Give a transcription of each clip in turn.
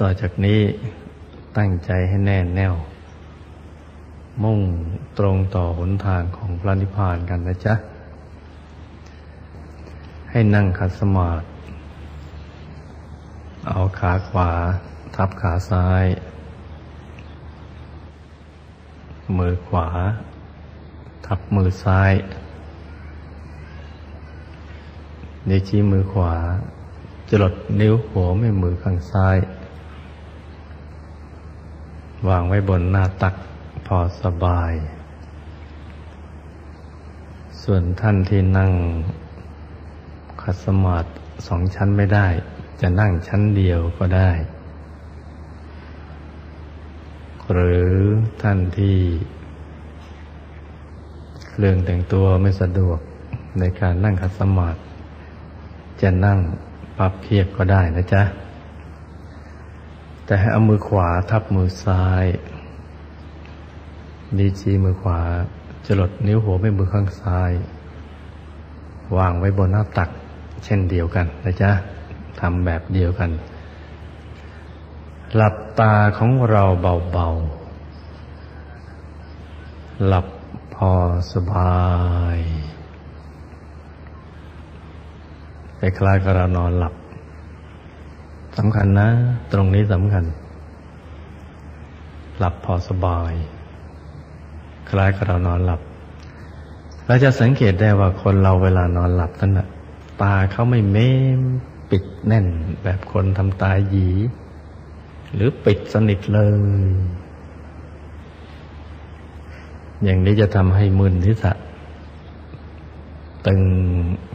ต่อจากนี้ตั้งใจให้แน่แน่ว มุ่งตรงต่อหนทางของพระนิพพานกันนะจ๊ะ ให้นั่งขัดสมาธิเอาขาขวา ทับขาซ้าย มือขวา ทับมือซ้าย นิ้วชี้มือขวาจลดนิ้วหัวแม่มือข้างซ้าย วางไว้บนหน้าตักพอสบาย ส่วนท่านที่นั่งคัสมาธิสองชั้นไม่ได้ จะนั่งชั้นเดียวก็ได้ หรือท่านที่เครื่องแต่งตัวไม่สะดวกในการนั่งคัสมาธิจะนั่งพับเพียบก็ได้นะจ๊ะ แต่ให้เอามือขวาทับมือซ้าย ดีจีมือขวาจลดนิ้วหัวไม่มือข้างซ้าย วางไว้บนหน้าตัก เช่นเดียวกันนะจ๊ะทำแบบเดียวกัน หลับตาของเราเบาๆ หลับพอสบายคล้ายๆกับเรานอนหลับ สำคัญนะ ตรงนี้สำคัญ หลับพอสบาย คล้ายกับเรานอนหลับเราจะสังเกตได้ว่าคนเราเวลานอนหลับนั่นนะตาเขาไม่เม้มปิดแน่น แบบคนทำตาหยี หรือปิดสนิทเลย อย่างนี้จะทำให้มึนทิศะตึง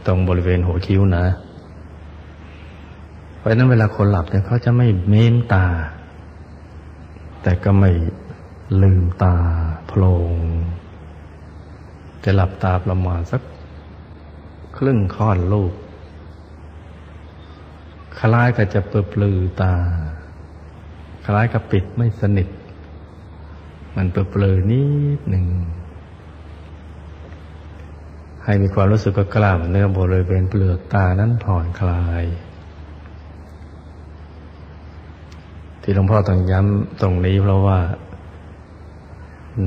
ตรงบริเวณหัวคิ้วนะ เพราะฉะนั้นเวลาคนหลับเนี่ยเขาจะไม่เม้มตา แต่ก็ไม่ลืมตาโพลงจะหลับตาประมาณสัก ครึ่งค่อนลูก คล้ายกับจะเปิดปลือตา คล้ายกับปิดไม่สนิท มันเปิดปลือนิดหนึ่ง ให้มีความรู้สึกกล้ามเนื้อบริเวณเปลือกตานั้นผ่อนคลาย ที่หลวงพ่อต้องย้ำตรงนี้เพราะว่า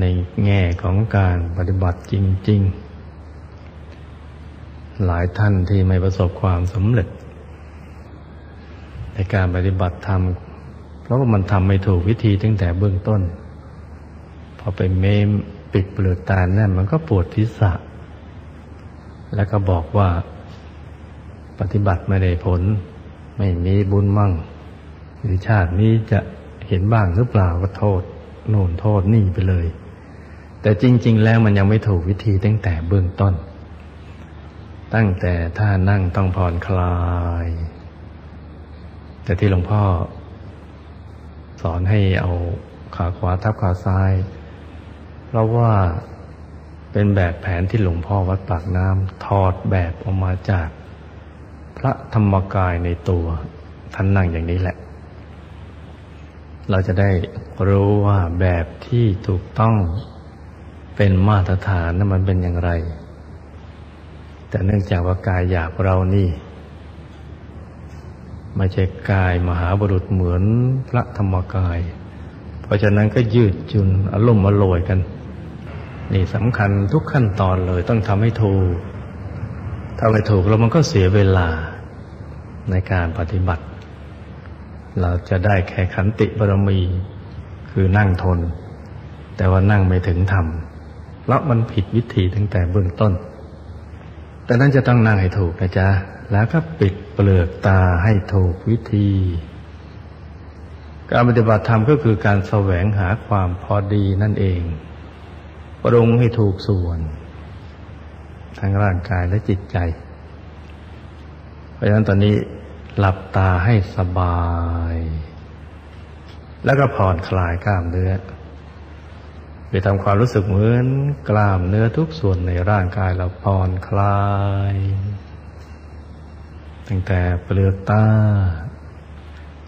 ในแง่ของการปฏิบัติจริง ๆ หลายท่านที่ไม่ประสบความสำเร็จ ในการปฏิบัติธรรมเพราะว่ามันทำไม่ถูกวิธีตั้งแต่เบื้องต้น พอไปเมมปิดเปลือกตาแน่นมันก็ปวดทิศะแล้วก็บอกว่าปฏิบัติไม่ได้ผล ไม่มีบุญมั่ง หรือชาตินี้จะเห็นบ้างหรือเปล่าก็โทษ โน่นโทษนี่ไปเลย แต่จริง ๆ แล้วมันยังไม่ถูกวิธีตั้งแต่เบื้องต้น ตั้งแต่ท่านั่งต้องผ่อนคลาย แต่ที่หลวงพ่อ สอนให้เอาขาขวาทับขาซ้าย เพราะว่าเป็นแบบแผนที่หลวงพ่อวัดปากน้ำถอดแบบออกมาจาก พระธรรมกายในตัวท่านนั่งอย่างนี้แหละ เราจะได้รู้ว่าแบบที่ถูกต้องเป็นมาตรฐานนั้นมันเป็นอย่างไร แต่เนื่องจากว่ากายหยาบเรานี่ไม่ใช่กายมหาบุรุษเหมือนพระธรรมกาย เพราะฉะนั้นก็ยืดจุนอารมณ์อร่อยกัน นี่สำคัญทุกขั้นตอนเลยต้องทำให้ถูกถ้าไม่ถูกแล้วมันก็เสียเวลาในการปฏิบัติ เราจะได้แค่ขันติบารมี คือนั่งทน แต่ว่านั่งไม่ถึงธรรมเพราะมันผิดวิธีตั้งแต่เบื้องต้น แต่นั้นจะต้องนั่งให้ถูกนะจ๊ะ แล้วก็ปิดเปลือกตาให้ถูกวิธี การปฏิบัติธรรมก็คือการแสวงหาความพอดีนั่นเอง ปรุงให้ถูกส่วน ทั้งร่างกายและจิตใจ เพราะฉะนั้นตอนนี้ หลับตาให้สบาย แล้วก็ผ่อนคลายกล้ามเนื้อไปทำความรู้สึกเหมือนกล้ามเนื้อทุกส่วนในร่างกายเราผ่อนคลาย ตั้งแต่เปลือกตา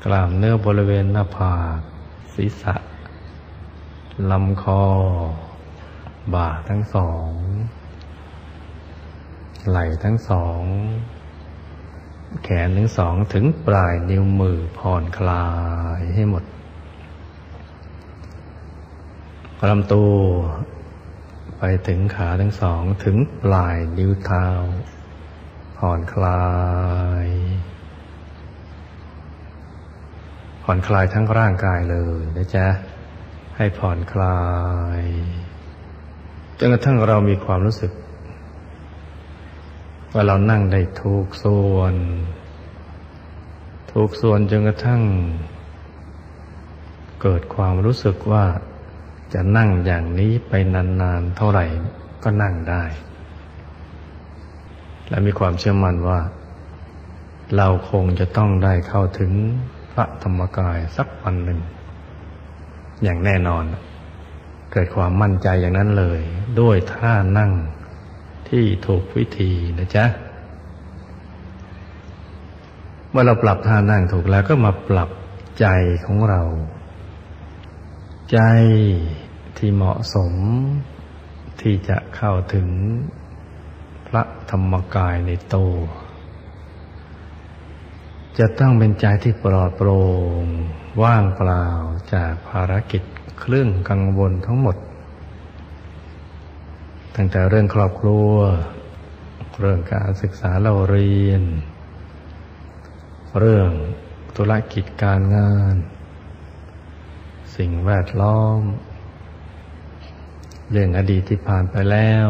กล้ามเนื้อบริเวณหน้าผากศีรษะลำคอ บ่าทั้งสอง ไหล่ทั้งสอง แขนทั้งสองถึงปลายนิ้วมือผ่อนคลายให้หมดลำตัวไปถึงขาทั้งสองถึงปลายนิ้วเท้า ผ่อนคลาย ผ่อนคลายทั้งร่างกายเลยนะจ๊ะ ให้ผ่อนคลายจนกระทั่งเรามีความรู้สึก ว่าเรานั่งได้ถูกส่วน ถูกส่วนจนกระทั่ง เกิดความรู้สึกว่าจะนั่งอย่างนี้ไปนานๆเท่าไหร่ก็นั่งได้ และมีความเชื่อมั่นว่า เราคงจะต้องได้เข้าถึงพระธรรมกายสักวันหนึ่ง อย่างแน่นอน เกิดความมั่นใจอย่างนั้นเลย ด้วยท่านั่ง ที่ถูกวิธีนะจ๊ะ เมื่อเราปรับท่านั่งถูกแล้วก็มาปรับใจของเรา ใจที่เหมาะสมที่จะเข้าถึงพระธรรมกายในโตจะต้องเป็นใจที่ปลอดโปร่งว่างเปล่าจากภารกิจเครื่องกังวลทั้งหมด ตั้งแต่เรื่องครอบครัว เรื่องการศึกษาเราเรียน เรื่องธุรกิจการงาน สิ่งแวดล้อม เรื่องอดีตที่ผ่านไปแล้ว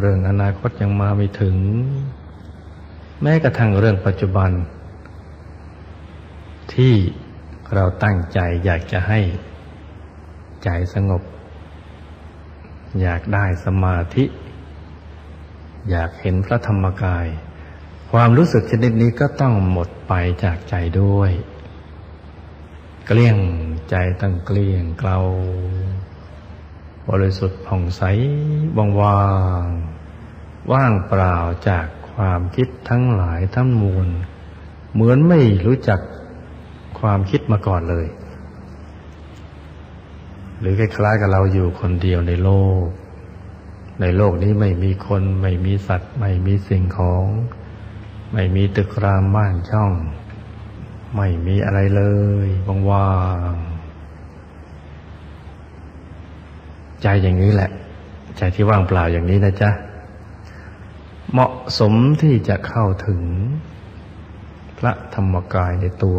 เรื่องอนาคตยังมาไม่ถึง แม้กระทั่งเรื่องปัจจุบัน ที่เราตั้งใจอยากจะให้ใจสงบ อยากได้สมาธิ อยากเห็นพระธรรมกาย ความรู้สึกชนิดนี้ก็ต้องหมดไปจากใจด้วย เกลี้ยงใจตั้งเกลี้ยงเกลาบริสุทธิ์ผ่องใสว่างว่างว่างเปล่าจากความคิดทั้งหลายทั้งมวลเหมือนไม่รู้จักความคิดมาก่อนเลย หรือคล้ายๆกับเราอยู่คนเดียวในโลก ในโลกนี้ไม่มีคน ไม่มีสัตว์ ไม่มีสิ่งของ ไม่มีตึกรามบ้านช่อง ไม่มีอะไรเลยว่างๆใจอย่างนี้แหละ ใจที่ว่างเปล่าอย่างนี้นะจ๊ะ เหมาะสมที่จะเข้าถึงพระธรรมกายในตัว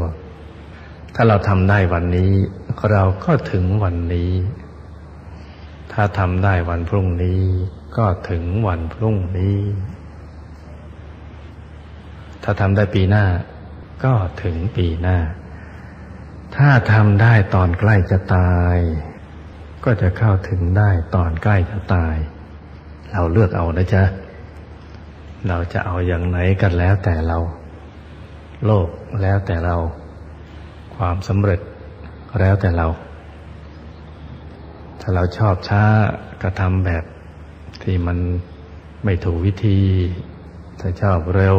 ถ้าเราทำได้วันนี้ เราก็ถึงวันนี้ ถ้าทำได้วันพรุ่งนี้ ก็ถึงวันพรุ่งนี้ ถ้าทำได้ปีหน้า ก็ถึงปีหน้า ถ้าทำได้ตอนใกล้จะตาย ก็จะเข้าถึงได้ตอนใกล้จะตาย เราเลือกเอานะจ๊ะ เราจะเอาอย่างไหนกันแล้วแต่เรา โลกแล้วแต่เรา ความสำเร็จแล้วแต่เรา ถ้าเราชอบช้ากระทำแบบที่มันไม่ถูกวิธี ถ้าชอบเร็ว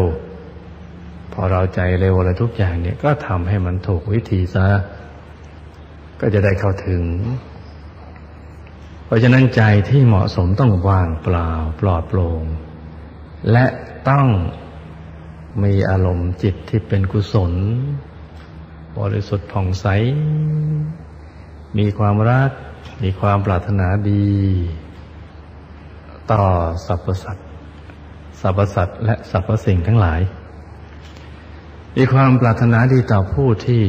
พอเราใจเร็วอะไรทุกอย่างเนี่ยก็ทำให้มันถูกวิธีซะ ก็จะได้เข้าถึง เพราะฉะนั้นใจที่เหมาะสมต้องว่างเปล่าปลอดโปร่งและต้องมีอารมณ์จิตที่เป็นกุศล บริสุทธิ์ผ่องใส มีความรัก มีความปรารถนาดี ต่อสรรพสัตว์สรรพสัตว์และสรรพสิ่งทั้งหลาย มีความปรารถนาดีต่อผู้ที่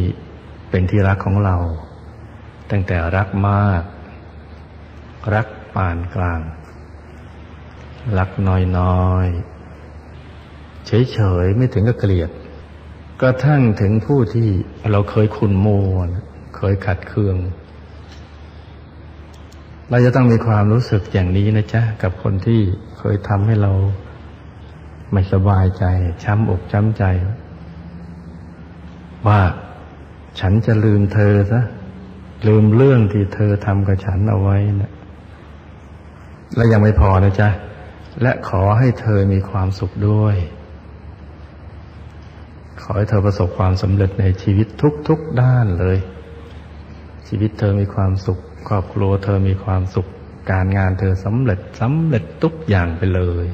เป็นที่รักของเรา ตั้งแต่รักมาก รักปานกลาง รักน้อยน้อยเฉยเฉยไม่ถึงกับเกลียด กระทั่งถึงผู้ที่เราเคยคุณโมนเคยขัดเคือง เราจะต้องมีความรู้สึกอย่างนี้นะจ๊ะ กับคนที่เคยทำให้เราไม่สบายใจ ช้ำอกช้ำใจ ว่าฉันจะลืมเธอซะลืมเรื่องที่เธอทำกับฉันเอาไว้นะและยังไม่พอนะจ๊ะ และขอให้เธอมีความสุขด้วย ขอให้เธอประสบความสำเร็จในชีวิตทุกๆด้านเลย ชีวิตเธอมีความสุข ครอบครัวเธอมีความสุข การงานเธอสำเร็จสำเร็จทุกอย่างไปเลย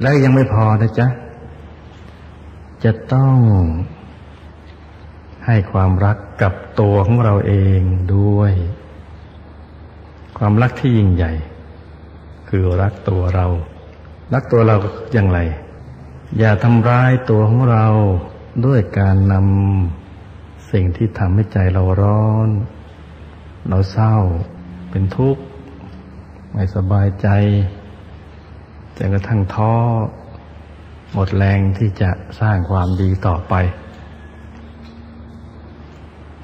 และยังไม่พอนะจ๊ะ จะต้องให้ความรักกับตัวของเราเองด้วย ความรักที่ยิ่งใหญ่ คือรักตัวเรา รักตัวเราอย่างไร อย่าทำร้ายตัวของเราด้วยการนำสิ่งที่ทำให้ใจเราร้อน เราเศร้า เป็นทุกข์ ไม่สบายใจจนกระทั่งท้อ หมดแรงที่จะสร้างความดีต่อไป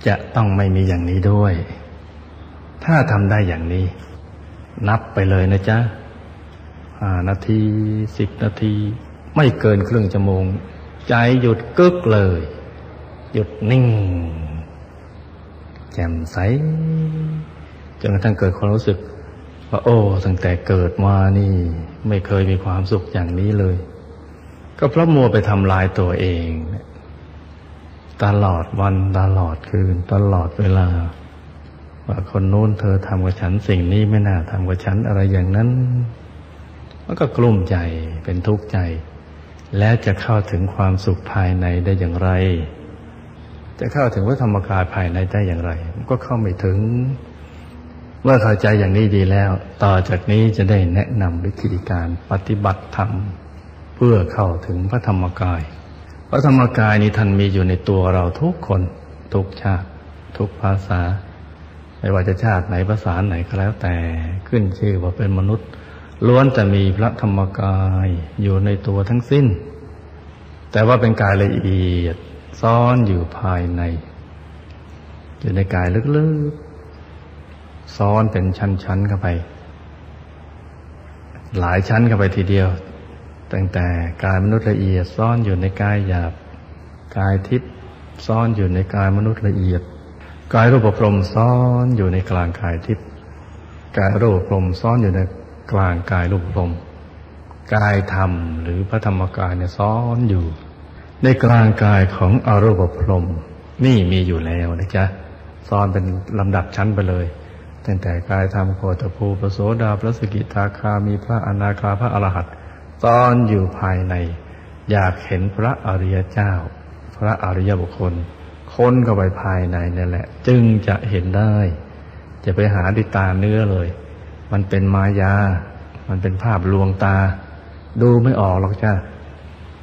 จะต้องไม่มีอย่างนี้ด้วย ถ้าทำได้อย่างนี้ นับไปเลยนะจ๊ะห้านาทีสิบนาที ไม่เกินครึ่งชั่วโมง ใจหยุดกึกเลย หยุดนิ่ง แจ่มใสจนกระทั่งเกิดความรู้สึกว่าโอ้ตั้งแต่เกิดมานี่ ไม่เคยมีความสุขอย่างนี้เลย ก็เพราะมัวไปทำลายตัวเอง ตลอดวันตลอดคืน ตลอดเวลา ว่าคนโน้นเธอทำกับฉันสิ่งนี้ไม่น่าทำกับฉันอะไรอย่างนั้นมันก็กลุ้มใจเป็นทุกข์ใจ และจะเข้าถึงความสุขภายในได้อย่างไร จะเข้าถึงพระธรรมกายภายในได้อย่างไรก็เข้าไม่ถึง เมื่อเข้าใจอย่างนี้ดีแล้ว ต่อจากนี้จะได้แนะนำวิธีการปฏิบัติธรรม เพื่อเข้าถึงพระธรรมกาย พระธรรมกายนี้ท่านมีอยู่ในตัวเราทุกคนทุกชาติ ทุกภาษา ไม่ว่าจะชาติไหนภาษาไหนก็แล้วแต่ขึ้นชื่อว่าเป็นมนุษย์ ล้วนแต่มีพระธรรมกายอยู่ในตัวทั้งสิ้น แต่ว่าเป็นกายละเอียดซ่อนอยู่ภายใน อยู่ในกายลึกๆซ้อนเป็นชั้นๆเข้าไป หลายชั้นเข้าไปทีเดียว ตั้งแต่กายมนุษย์ละเอียดซ่อนอยู่ในกายหยาบ กายทิพย์ซ่อนอยู่ในกายมนุษย์ละเอียด กายรูปพรมซ่อนอยู่ในกลางกายทิพย์กายรูปพรมซ่อนอยู่ใน กลางกายรูปพรมกายธรรมหรือพระธรรมกายเนี่ยซ้อนอยู่ ในกลางกายของอรูปพรมนี่มีอยู่แล้วนะจ๊ะซ้อนเป็นลำดับชั้นไปเลย ตั้งแต่กายธรรมโคตภูปโสดาพระสกิทาคามีพระอนาคาพระอรหันต์ตอนอยู่ภายใน อยากเห็นพระอริยเจ้า พระอริยบุคคล ค้นเข้าไปภายในนั่นแหละ จึงจะเห็นได้ จะไปหาดิตาเนื้อเลย มันเป็นมายา มันเป็นภาพลวงตา ดูไม่ออกหรอกจ้า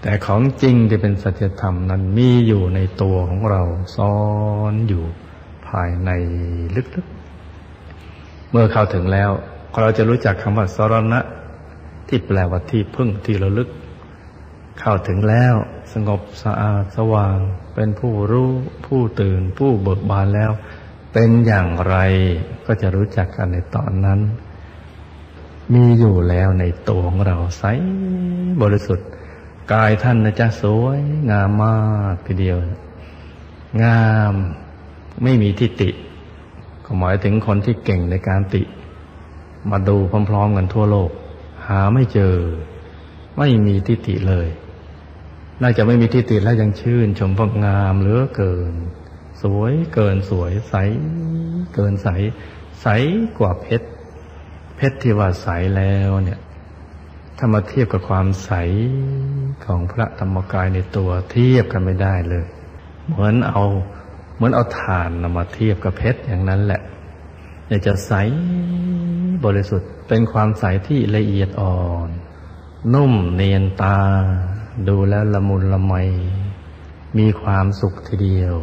แต่ของจริงที่เป็นสัจธรรมนั้นมีอยู่ในตัวของเราซ้อนอยู่ภายในลึกเมื่อเข้าถึงแล้ว เราจะรู้จักคำว่าสรณะ ที่แปลว่าที่พึ่งที่ระลึก เข้าถึงแล้วสงบสะอาดสว่าง เป็นผู้รู้ผู้ตื่น ผู้เบิกบานแล้ว เป็นอย่างไรก็จะรู้จักกันในตอนนั้น มีอยู่แล้วในตัวของเราใสบริสุทธิ์กายท่านนะจ๊ะสวยงามมากทีเดียว งามไม่มีทิฏฐิก็หมายถึงคนที่เก่งในการติ มาดูพร้อมๆกันทั่วโลก หาไม่เจอ ไม่มีทิฏฐิเลยน่าจะไม่มีทิฏฐิแล้วยังชื่น ชมพงงามเหลือเกิน สวยเกินสวยใส เกินใส ใสกว่าเพชร เพชรที่ว่าใสแล้วเนี่ย ถ้ามาเทียบกับความใสของพระธรรมกายในตัวเทียบกันไม่ได้เลย เหมือนเอาเหมือนเอาถ่านนำมาเทียบกับเพชรอย่างนั้นแหละอยากจะใสบริสุทธิ์เป็นความใสที่ละเอียดอ่อน นุ่มเนียนตา ดูแล้วละมุนละไม มีความสุขทีเดียว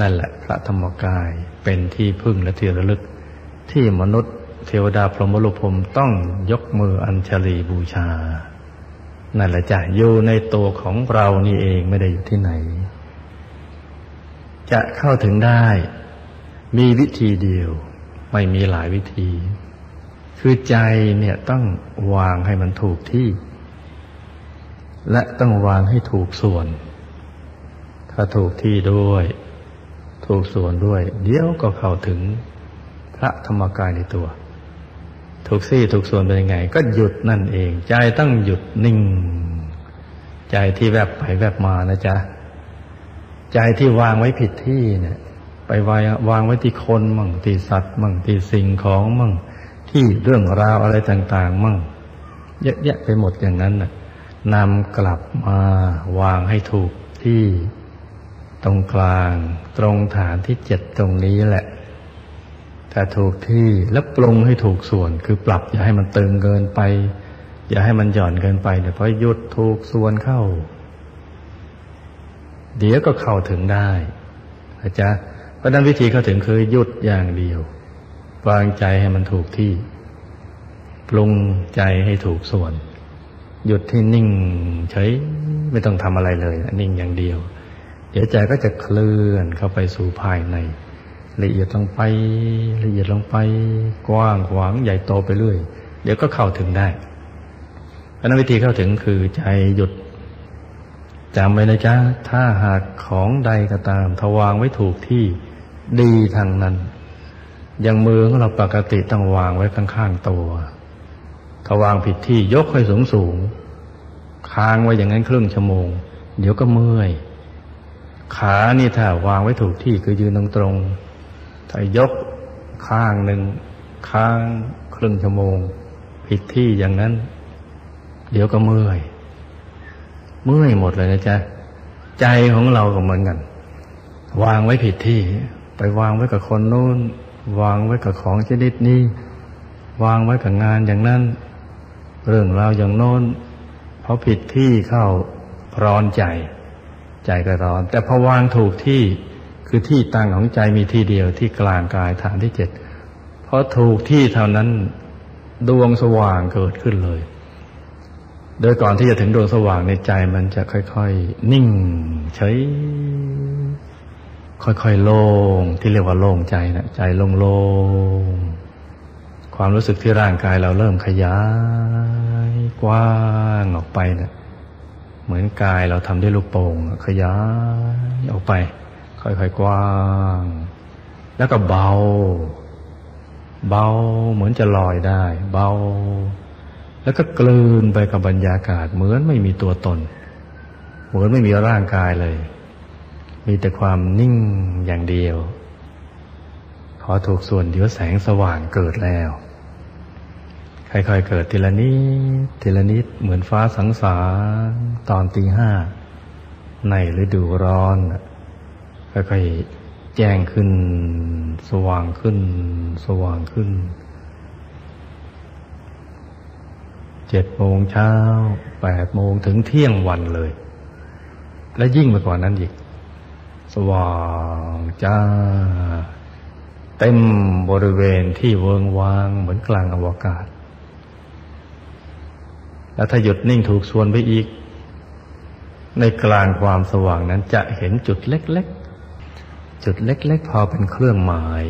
นั่นแหละพระธรรมกายเป็นที่พึ่งและที่ระลึกที่มนุษย์ เทวดาพรหมลุพมต้องยกมืออัญชลีบูชา นั่นแหละจ้ะอยู่ในตัวของเรานี่เองไม่ได้อยู่ที่ไหน จะเข้าถึงได้ มีวิธีเดียว ไม่มีหลายวิธี คือใจเนี่ยต้องวางให้มันถูกที่ และต้องวางให้ถูกส่วน ถ้าถูกที่ด้วย ถูกส่วนด้วย เดี๋ยวก็เข้าถึงพระธรรมกายในตัว ถูกซี่ถูกส่วนเป็นยังไง ก็หยุดนั่นเอง ใจต้องหยุดนิ่ง ใจที่แวบไปแวบมานะจ๊ะ ใจที่วางไว้ผิดที่เนี่ย ไปวางวางไว้ที่คนมั่งที่สัตว์มั่งที่สิ่งของมั่งที่เรื่องราวอะไรต่าง ๆ มั่งเยอะแยะไปหมดอย่างนั้นน่ะนำกลับมาวางให้ถูกที่ตรงกลาง ตรงฐานที่เจ็ดตรงนี้แหละ ถ้าถูกที่แล้วปรุงให้ถูกส่วน คือปรับอย่าให้มันตึงเกินไป อย่าให้มันหย่อนเกินไปเดี๋ยวพอหยุดถูกส่วนเข้า เดี๋ยวก็เข้าถึงได้อาจารย์เพราะนั้นวิธีเข้าถึงคือหยุดอย่างเดียว วางใจให้มันถูกที่ ปรุงใจให้ถูกส่วน หยุดที่นิ่งเฉยไม่ต้องทำอะไรเลยนิ่งอย่างเดียว เดี๋ยวใจก็จะเคลื่อนเข้าไปสู่ภายใน ละเอียดลงไป ละเอียดลงไป กว้างขวางใหญ่โตไปเรื่อย เดี๋ยวก็เข้าถึงได้เพราะนั้นวิธีเข้าถึงคือใจหยุดจำไว้นะจ๊ะ ถ้าหากของใดก็ตามทวางไว้ถูกที่ดีทางนั้น อย่างมือของเราปกติต้องวางไว้ข้างๆตัว ถ้าวางผิดที่ยกให้สูงสูงค้างไว้อย่างนั้นครึ่งชั่วโมง เดี๋ยวก็เมื่อย ขานี่ถ้าวางไว้ถูกที่คือยืนตรงตรง ถ้ายกข้างหนึ่งค้างครึ่งชั่วโมง ผิดที่อย่างนั้น เดี๋ยวก็เมื่อย เมื่อยหมดเลยนะจ๊ะ ใจของเราก็เหมือนกัน วางไว้ผิดที่ ไปวางไว้กับคนโน้น วางไว้กับของชนิดนี้ วางไว้กับงานอย่างนั้น เรื่องราวอย่างโน้นพอผิดที่เข้าร้อนใจ ใจก็ร้อน แต่พอวางถูกที่ คือที่ตั้งของใจมีที่เดียวที่กลางกายฐานที่เจ็ดเพอถูกที่เท่านั้นดวงสว่างเกิดขึ้นเลย โดยก่อนที่จะถึงดวงสว่างในใจมันจะค่อย ๆ นิ่งเฉยค่อย ๆ โล่งที่เรียกว่าโล่งใจนะใจโล่งๆความรู้สึกที่ร่างกายเราเริ่มขยาย กว้างออกไปเนะเหมือนกายเราทำด้วยลูกโป่งขยายออกไป ค่อยๆกว้าง แล้วก็เบา เบาเหมือนจะลอยได้ เบา แล้วก็กลืนไปกับบรรยากาศ เหมือนไม่มีตัวตน เหมือนไม่มีร่างกายเลย มีแต่ความนิ่งอย่างเดียว ขอถูกส่วนเดี๋ยวแสงสว่างเกิดแล้วค่อยๆเกิดทีละนิดทีละนิดเหมือนฟ้าสังสารตอนตีห้าในฤดูร้อน ค่อยๆแจ้งขึ้น สว่างขึ้น สว่างขึ้นเจ็ดโมงเช้าแปดโมงถึงเที่ยงวันเลย และยิ่งไปกว่านั้นอีก สว่างจ้า เต็มบริเวณที่เวิงวางเหมือนกลางอวกาศ แล้วถ้าหยุดนิ่งถูกส่วนไปอีก ในกลางความสว่างนั้นจะเห็นจุดเล็กๆ จุดเล็ก ๆ พอเป็นเครื่องหมาย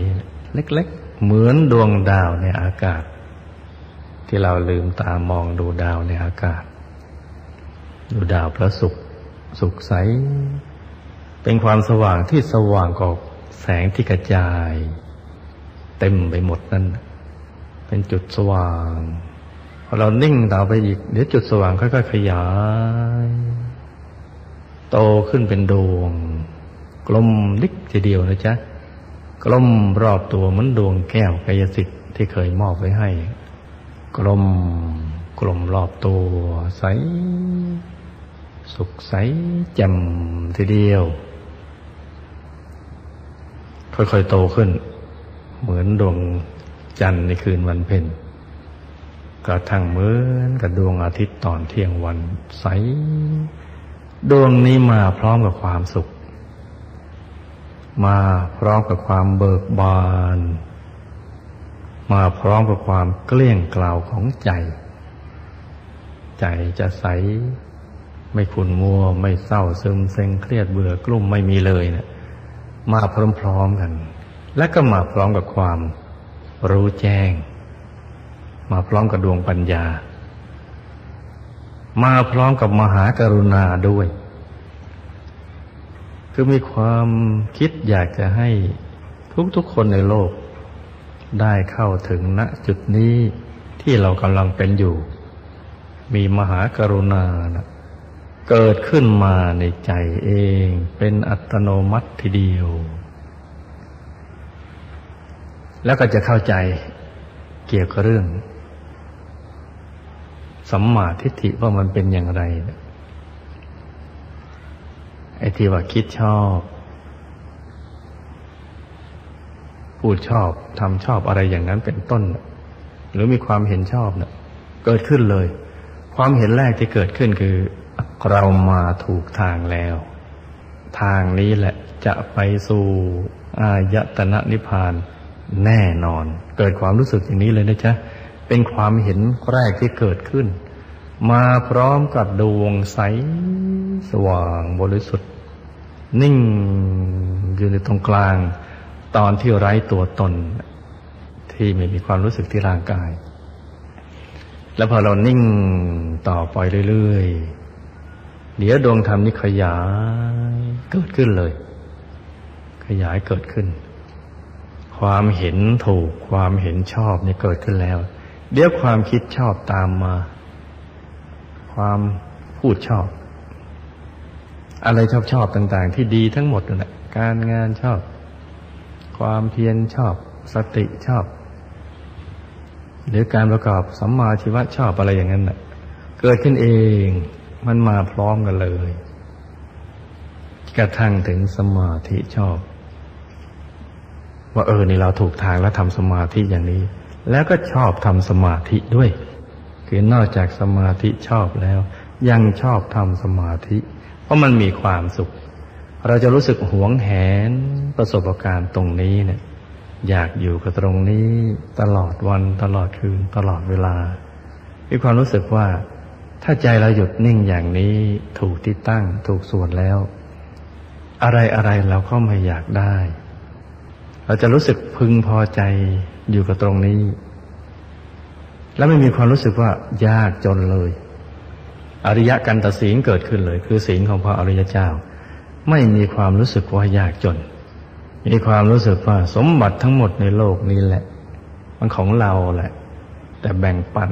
เล็ก ๆ เหมือนดวงดาวในอากาศ ที่เราลืมตามองดูดาวในอากาศ ดูดาวพระศุกร์สุขใส เป็นความสว่างที่สว่างกว่าแสงที่กระจาย เต็มไปหมดนั่น เป็นจุดสว่างพอเรานิ่งต่อไปอีก เดี๋ยวจุดสว่างค่อยๆขยาย โตขึ้นเป็นดวง กลมลิกทีเดียวนะจ๊ะ กลมรอบตัวเหมือนดวงแก้วกายสิทธิ์ที่เคยมอบไว้ให้ กลมกลมรอบตัวใส สุขใสจ่มทีเดียว ค่อยๆโตขึ้น เหมือนดวงจันทร์ในคืนวันเพ็ญกระทั่งเหมือนกับดวงอาทิตย์ตอนเที่ยงวันใส ดวงนี้มาพร้อมกับความสุข มาพร้อมกับความเบิกบาน มาพร้อมกับความเกลี้ยงกล่าวของใจ ใจจะใส ไม่ขุนมัว ไม่เศร้าซึมเซ็งเครียดเบื่อกลุ่มไม่มีเลยเนะี่ยมาพร้อมๆกัน และก็มาพร้อมกับความรู้แจ้ง มาพร้อมกับดวงปัญญา มาพร้อมกับมหากรุณาด้วย คือมีความคิดอยากจะให้ทุกๆคนในโลก ได้เข้าถึงณจุดนี้ที่เรากำลังเป็นอยู่ มีมหากรุณานะเกิดขึ้นมาในใจเอง เป็นอัตโนมัติทีเดียว แล้วก็จะเข้าใจเกี่ยวกับเรื่องสัมมาทิฏฐิว่ามันเป็นอย่างไรไอ้ที่ว่าคิดชอบ พูดชอบทำชอบอะไรอย่างนั้นเป็นต้น หรือมีความเห็นชอบเนะ่ยเกิดขึ้นเลย ความเห็นแรกที่เกิดขึ้นคือ เรามาถูกทางแล้ว ทางนี้แหละจะไปสู่อายตนะนิพพานแน่นอน เกิดความรู้สึกอย่างนี้เลยนะจ๊ะเป็นความเห็นแรกที่เกิดขึ้น มาพร้อมกับดวงใสสว่างบริสุทธิ์ นิ่งอยู่ในตรงกลาง ตอนที่ไร้ตัวตน ที่ไม่มีความรู้สึกที่ร่างกาย แล้วพอเรานิ่งต่อไปเรื่อยๆ เดี๋ยวดวงธรรมนี้ขยายเกิดขึ้นเลย ขยายเกิดขึ้น ความเห็นถูกความเห็นชอบนี่เกิดขึ้นแล้ว เดี๋ยวความคิดชอบตามมา ความพูดชอบ อะไรชอบชอบต่างๆ ที่ดีทั้งหมดนั่นแหละการงานชอบ ความเพียรชอบ สติชอบ หรือการประกอบสัมมาชีวะชอบอะไรอย่างนั้นน่ะ เกิดขึ้นเองมันมาพร้อมกันเลยกระทั่งถึงสมาธิชอบ ว่าเออนี่เราถูกทางแล้วทำสมาธิอย่างนี้ แล้วก็ชอบทำสมาธิด้วย คือนอกจากสมาธิชอบแล้ว ยังชอบทำสมาธิ ราะมันมีความสุข เราจะรู้สึกหวงแหนประสบการณ์ตรงนี้เนี่ยอยากอยู่กับตรงนี้ตลอดวันตลอดคืนตลอดเวลา มีความรู้สึกว่าถ้าใจเราหยุดนิ่งอย่างนี้ถูกที่ตั้งถูกส่วนแล้ว อะไรอะไรเราก็ไม่อยากได้ เราจะรู้สึกพึงพอใจอยู่กับตรงนี้ แล้วไม่มีความรู้สึกว่ายากจนเลย อริยกันตศีลเกิดขึ้นเลย คือศีลของพระอริยเจ้า ไม่มีความรู้สึกว่ายากจน มีความรู้สึกว่าสมบัติทั้งหมดในโลกนี้แหละ มันของเราแหละ แต่แบ่งปัน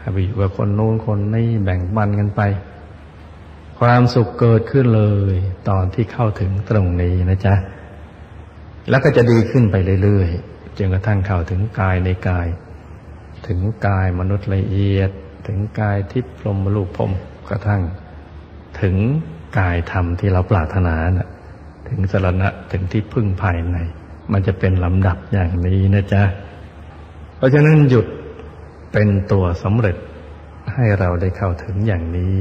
ให้ไปอยู่กับคนโน้นคนนี้แบ่งปันกันไป ความสุขเกิดขึ้นเลย ตอนที่เข้าถึงตรงนี้นะจ๊ะ แล้วก็จะดีขึ้นไปเรื่อยๆจนกระทั่งเข้าถึงกายในกาย ถึงกายมนุษย์ละเอียด ถึงกายทิพย์พรมลูกพรมกระทั่ง ถึงกายธรรมที่เราปรารถนานะ่ะถึงสรณะถึงที่พึ่งภายใน มันจะเป็นลำดับอย่างนี้นะจ๊ะ เพราะฉะนั้นหยุดเป็นตัวสำเร็จให้เราได้เข้าถึงอย่างนี้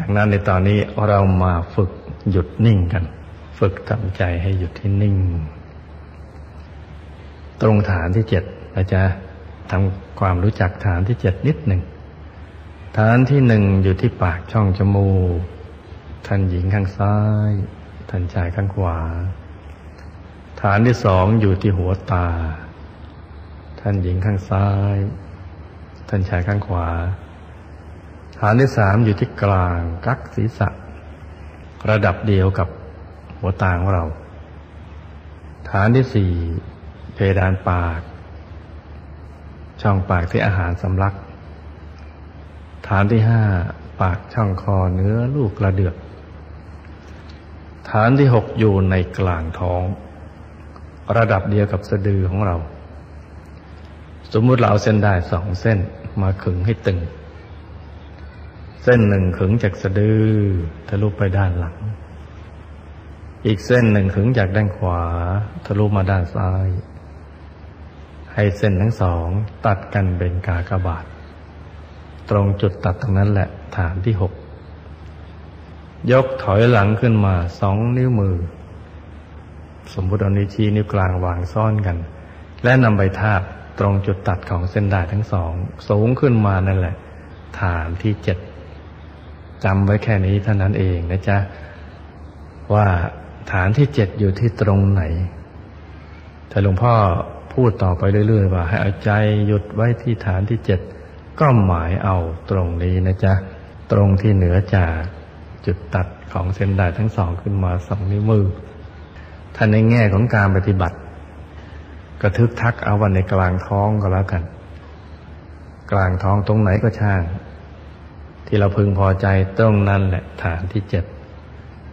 ดังนั้นในตอนนี้เรามาฝึกหยุดนิ่งกัน ฝึกทำใจให้หยุดที่นิ่ง ตรงฐานที่เจ็ดเราจะทำ ความรู้จักฐานที่เจ็ดนิดหนึ่ง ฐานที่หนึ่งอยู่ที่ปากช่องจมูก ท่านหญิงข้างซ้าย ท่านชายข้างขวา ฐานที่สองอยู่ที่หัวตา ท่านหญิงข้างซ้าย ท่านชายข้างขวา ฐานที่สามอยู่ที่กลางกักศีรษะ ระดับเดียวกับหัวตาของเรา ฐานที่สี่เพดานปาก ช่องปากที่อาหารสำลัก ฐานที่ห้าปากช่องคอเนื้อลูกกระเดือก ฐานที่หกอยู่ในกลางท้อง ระดับเดียวกับสะดือของเรา สมมุติเราเอาเส้นได้สองเส้นมาขึงให้ตึง เส้นหนึ่งขึงจากสะดือทะลุไปด้านหลัง อีกเส้นหนึ่งขึงจากด้านขวา ทะลุมาด้านซ้าย ให้เส้นทั้งสองตัดกันเป็นกากบาท ตรงจุดตัดตรงนั้นแหละฐานที่หกยกถอยหลังขึ้นมาสองนิ้วมือ สมมติเอานิ้วชี้นิ้วกลางวางซ่อนกัน และนำใบทาบตรงจุดตัดของเส้นได้ทั้งสอง สูงขึ้นมานั่นแหละ ฐานที่เจ็ดจำไว้แค่นี้เท่านั้นเองนะจ๊ะ ว่าฐานที่เจ็ดอยู่ที่ตรงไหน แต่หลวงพ่อ พูดต่อไปเรื่อย ๆ ว่า ให้เอาใจหยุดไว้ที่ฐานที่เจ็ดก็หมายเอาตรงนี้นะจ๊ะ ตรงที่เหนือจากจุดตัดของเส้นได้ทั้งสองขึ้นมาสองนิ้วมือท่านในแง่ของการปฏิบัติ กระทึกทักเอาวันในกลางท้องก็แล้วกัน กลางท้องตรงไหนก็ช่าง ที่เราพึงพอใจตรงนั้นแหละฐานที่เจ็ด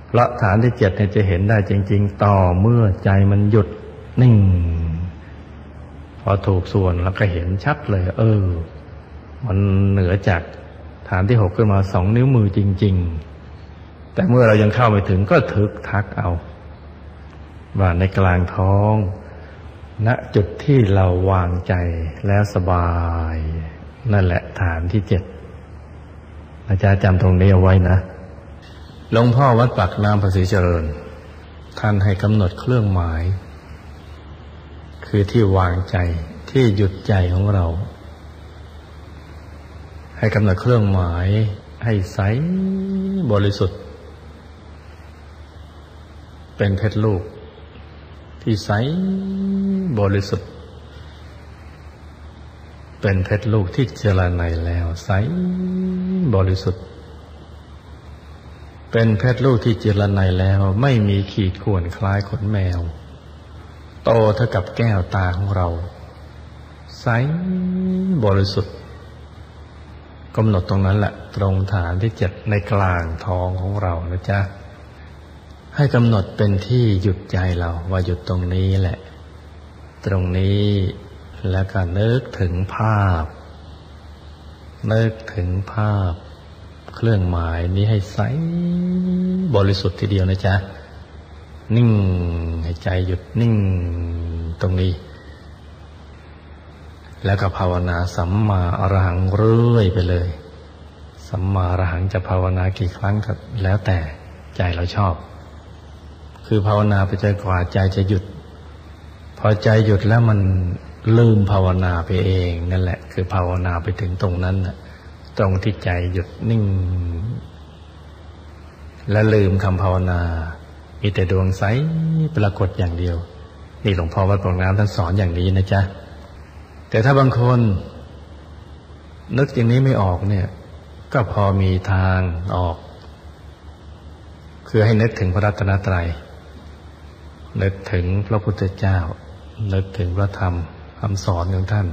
เพราะฐานที่เจ็ดเนี่ยจะเห็นได้จริง ๆ ต่อเมื่อใจมันหยุดนิ่ง อถูกส่วนแล้วก็เห็นชัดเลย เออ มันเหนือจากฐานที่หกขึ้นมาสองนิ้วมือจริง ๆ แต่เมื่อเรายังเข้าไม่ถึงก็ถึกทักเอาว่าในกลางท้อง ณจุดที่เราวางใจแล้วสบาย นั่นแหละฐานที่เจ็ดอาจารย์จำตรงนี้เอาไว้นะหลวงพ่อวัดปักน้ำภาษีเจริญ ท่านให้กำหนดเครื่องหมาย คือที่วางใจที่หยุดใจของเรา ให้กำหนดเครื่องหมายให้ใสบริสุทธิ์ เป็นเพชรลูก ที่ใสบริสุทธิ์ เป็นเพชรลูกที่เจรไนแล้ว ใสบริสุทธิ์ เป็นเพชรลูกที่เจรไนแล้ว ไม่มีขีดข่วนคล้ายขนแมว โตเท่ากับแก้วตาของเรา ใสบริสุทธิ์กำหนดตรงนั้นแหละตรงฐานที่เจ็ดในกลางท้องของเรานะจ๊ะ ให้กำหนดเป็นที่หยุดใจเราว่าหยุดตรงนี้แหละ ตรงนี้แล้วก็นึกถึงภาพ นึกถึงภาพ เครื่องหมายนี้ให้ใสบริสุทธิ์ทีเดียวนะจ๊ะ นิ่งให้ใจหยุดนิ่งตรงนี้ แล้วก็ภาวนาสัมมาอรหังเรื่อยไปเลย สัมมาอรหังจะภาวนากี่ครั้งก็แล้วแต่ใจเราชอบ คือภาวนาไปจนกว่าใจจะหยุด พอใจหยุดแล้วมันลืมภาวนาไปเองนั่นแหละ คือภาวนาไปถึงตรงนั้นนะตรงที่ใจหยุดนิ่ง และลืมคำภาวนา มีแต่ดวงใสปรากฏอย่างเดียว นี่หลวงพ่อวัดปองน้ำท่านสอนอย่างนี้นะจ๊ะ แต่ถ้าบางคน นึกอย่างนี้ไม่ออกเนี่ย ก็พอมีทางออก คือให้นึกถึงพระรัตนตรัย นึกถึงพระพุทธเจ้า นึกถึงพระธรรมคำสอนของท่าน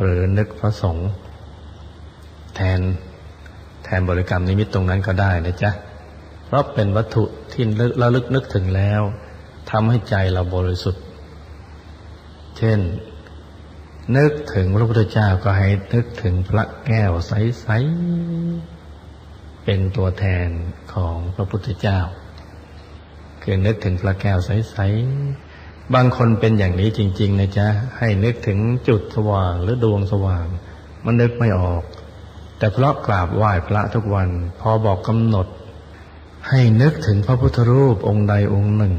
หรือนึกพระสงฆ์แทนแทนบริกรรมนิมิตตรงนั้นก็ได้นะจ๊ะ ราะเป็นวัตถุที่เราลึกนึกถึงแล้วทำให้ใจเราบริสุทธิ์ เช่น นึกถึงพระพุทธเจ้าก็ให้นึกถึงพระแก้วใสๆเป็นตัวแทนของพระพุทธเจ้า คือนึกถึงพระแก้วใสๆบางคนเป็นอย่างนี้จริง ๆ นะจ๊ะ ให้นึกถึงจุดสว่างหรือดวงสว่าง มันนึกไม่ออก แต่เพราะกราบไหว้พระทุกวัน พอบอกกำหนด ให้นึกถึงพระพุทธรูปองค์ใดองค์หนึ่ง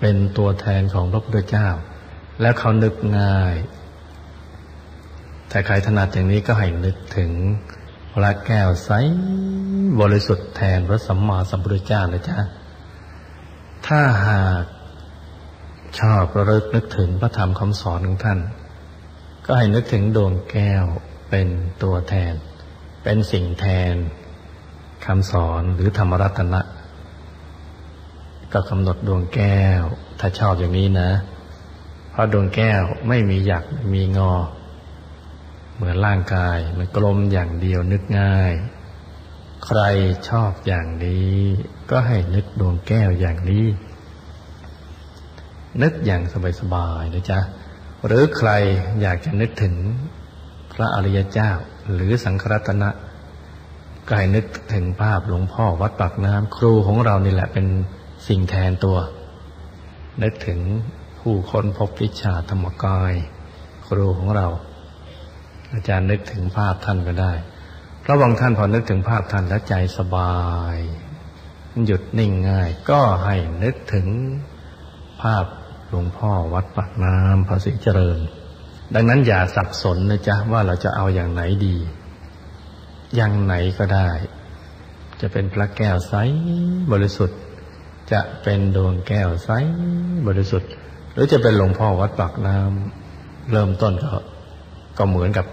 เป็นตัวแทนของพระพุทธเจ้า แล้วเขานึกง่าย แต่ใครถนัดอย่างนี้ก็ให้นึกถึงพระแก้วใสบริสุทธิ์แทนพระสัมมาสัมพุทธเจ้านะจ๊ะถ้าหากชอบระลึกนึกถึงพระธรรมคำสอนของท่าน ก็ให้นึกถึงดวงแก้วเป็นตัวแทน เป็นสิ่งแทน คำสอนหรือธรรมรัตนะ ก็กำหนดดวงแก้ว ถ้าชอบอย่างนี้นะ เพราะดวงแก้วไม่มีหยักมีงอ เหมือนร่างกายมันกลมอย่างเดียวนึกง่าย ใครชอบอย่างนี้ ก็ให้นึกดวงแก้วอย่างนี้ นึกอย่างสบายๆนะจ๊ะหรือใครอยากจะนึกถึงพระอริยเจ้าหรือสังฆรัตนะ ก็ให้นึกถึงภาพหลวงพ่อวัดปากน้ำครูของเรานี่แหละเป็นสิ่งแทนตัว นึกถึงผู้ค้นพบวิชาธรรมกาย ครูของเรา อาจารย์นึกถึงภาพท่านก็ได้พระบางท่านพอนึกถึงภาพท่านแล้วใจสบายหยุดนิ่งง่าย ก็ให้นึกถึงภาพหลวงพ่อวัดปากน้ำพระศรีเจริญ ดังนั้นอย่าสับสนนะจ๊ะว่าเราจะเอาอย่างไหนดี อย่างไหนก็ได้ จะเป็นพระแก้วใสบริสุทธิ์ จะเป็นดวงแก้วใสบริสุทธิ์ หรือจะเป็นหลวงพ่อวัดปากน้ำเริ่มต้นก็ก็เหมือนกับ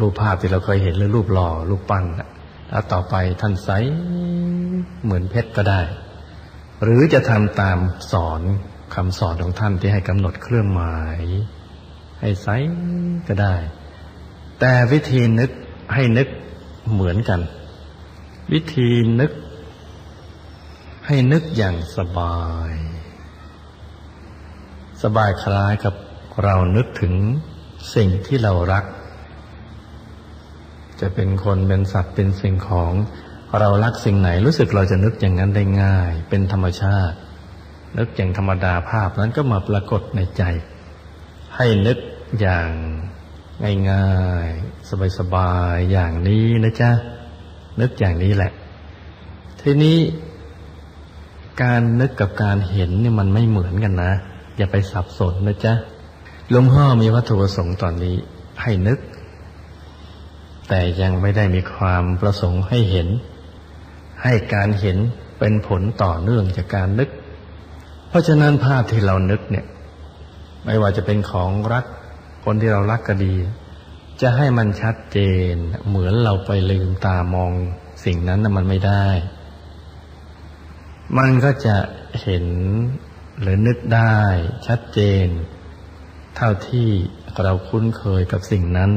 รูปภาพที่เราเคยเห็นหรือรูปหล่อรูปปั้นแล้วต่อไปท่านใสเหมือนเพชรก็ได้ หรือจะทำตามสอนคำสอนของท่านที่ให้กำหนดเครื่องหมาย ให้ใสก็ได้ แต่วิธีนึก ให้นึกเหมือนกัน วิธีนึก ให้นึกอย่างสบาย สบายคล้ายกับเรานึกถึงสิ่งที่เรารัก จะเป็นคนเป็นสัตว์เป็นสิ่งของเรารักสิ่งไหนรู้สึกเราจะนึกอย่างนั้นได้ง่าย เป็นธรรมชาติ นึกอย่างธรรมดาภาพนั้นก็มาปรากฏในใจ ให้นึกอย่าง ง่ายๆ สบายๆ อย่างนี้นะจ๊ะ นึกอย่างนี้แหละ ทีนี้การนึกกับการเห็นเนี่ยมันไม่เหมือนกันนะ อย่าไปสับสนนะจ๊ะหลวงพ่อมีวัตถุประสงค์ตอนนี้ให้นึก แต่ยังไม่ได้มีความประสงค์ให้เห็น ให้การเห็นเป็นผลต่อเนื่องจากการนึก เพราะฉะนั้นภาพที่เรานึกเนี่ย ไม่ว่าจะเป็นของรัก คนที่เรารักก็ดี จะให้มันชัดเจน เหมือนเราไปลืมตามองสิ่งนั้นมันไม่ได้ มันก็จะเห็นหรือนึกได้ชัดเจน เท่าที่เราคุ้นเคยกับสิ่งนั้น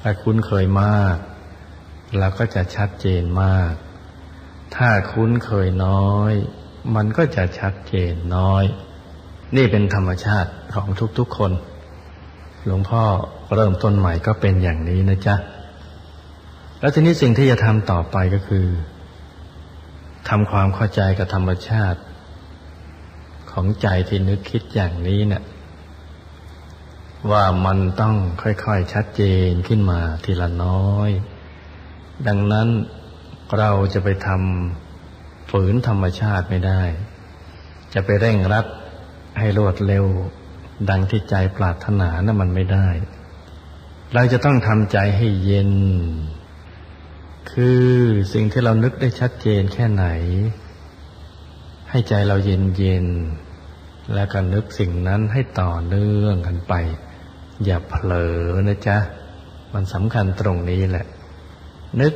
ถ้าคุ้นเคยมาก เราก็จะชัดเจนมาก ถ้าคุ้นเคยน้อย มันก็จะชัดเจนน้อย นี่เป็นธรรมชาติของทุกๆคน หลวงพ่อเริ่มต้นใหม่ก็เป็นอย่างนี้นะจ๊ะ แล้วทีนี้สิ่งที่จะทำต่อไปก็คือทำความเข้าใจกับธรรมชาติ ของใจที่นึกคิดอย่างนี้เนะี่ยว่ามันต้องค่อยๆชัดเจนขึ้นมาทีละน้อย ดังนั้นเราจะไปทำฝืนธรรมชาติไม่ได้ จะไปเร่งรัดให้รวดเร็ว ดังที่ใจปรารถนานะ่ะมันไม่ได้ เราจะต้องทำใจให้เย็น คือสิ่งที่เรานึกได้ชัดเจนแค่ไหน ให้ใจเราเย็นเย็น แล้วก็นึกสิ่งนั้นให้ต่อเนื่องกันไป อย่าเผลอนะจ๊ะ มันสำคัญตรงนี้แหละ นึก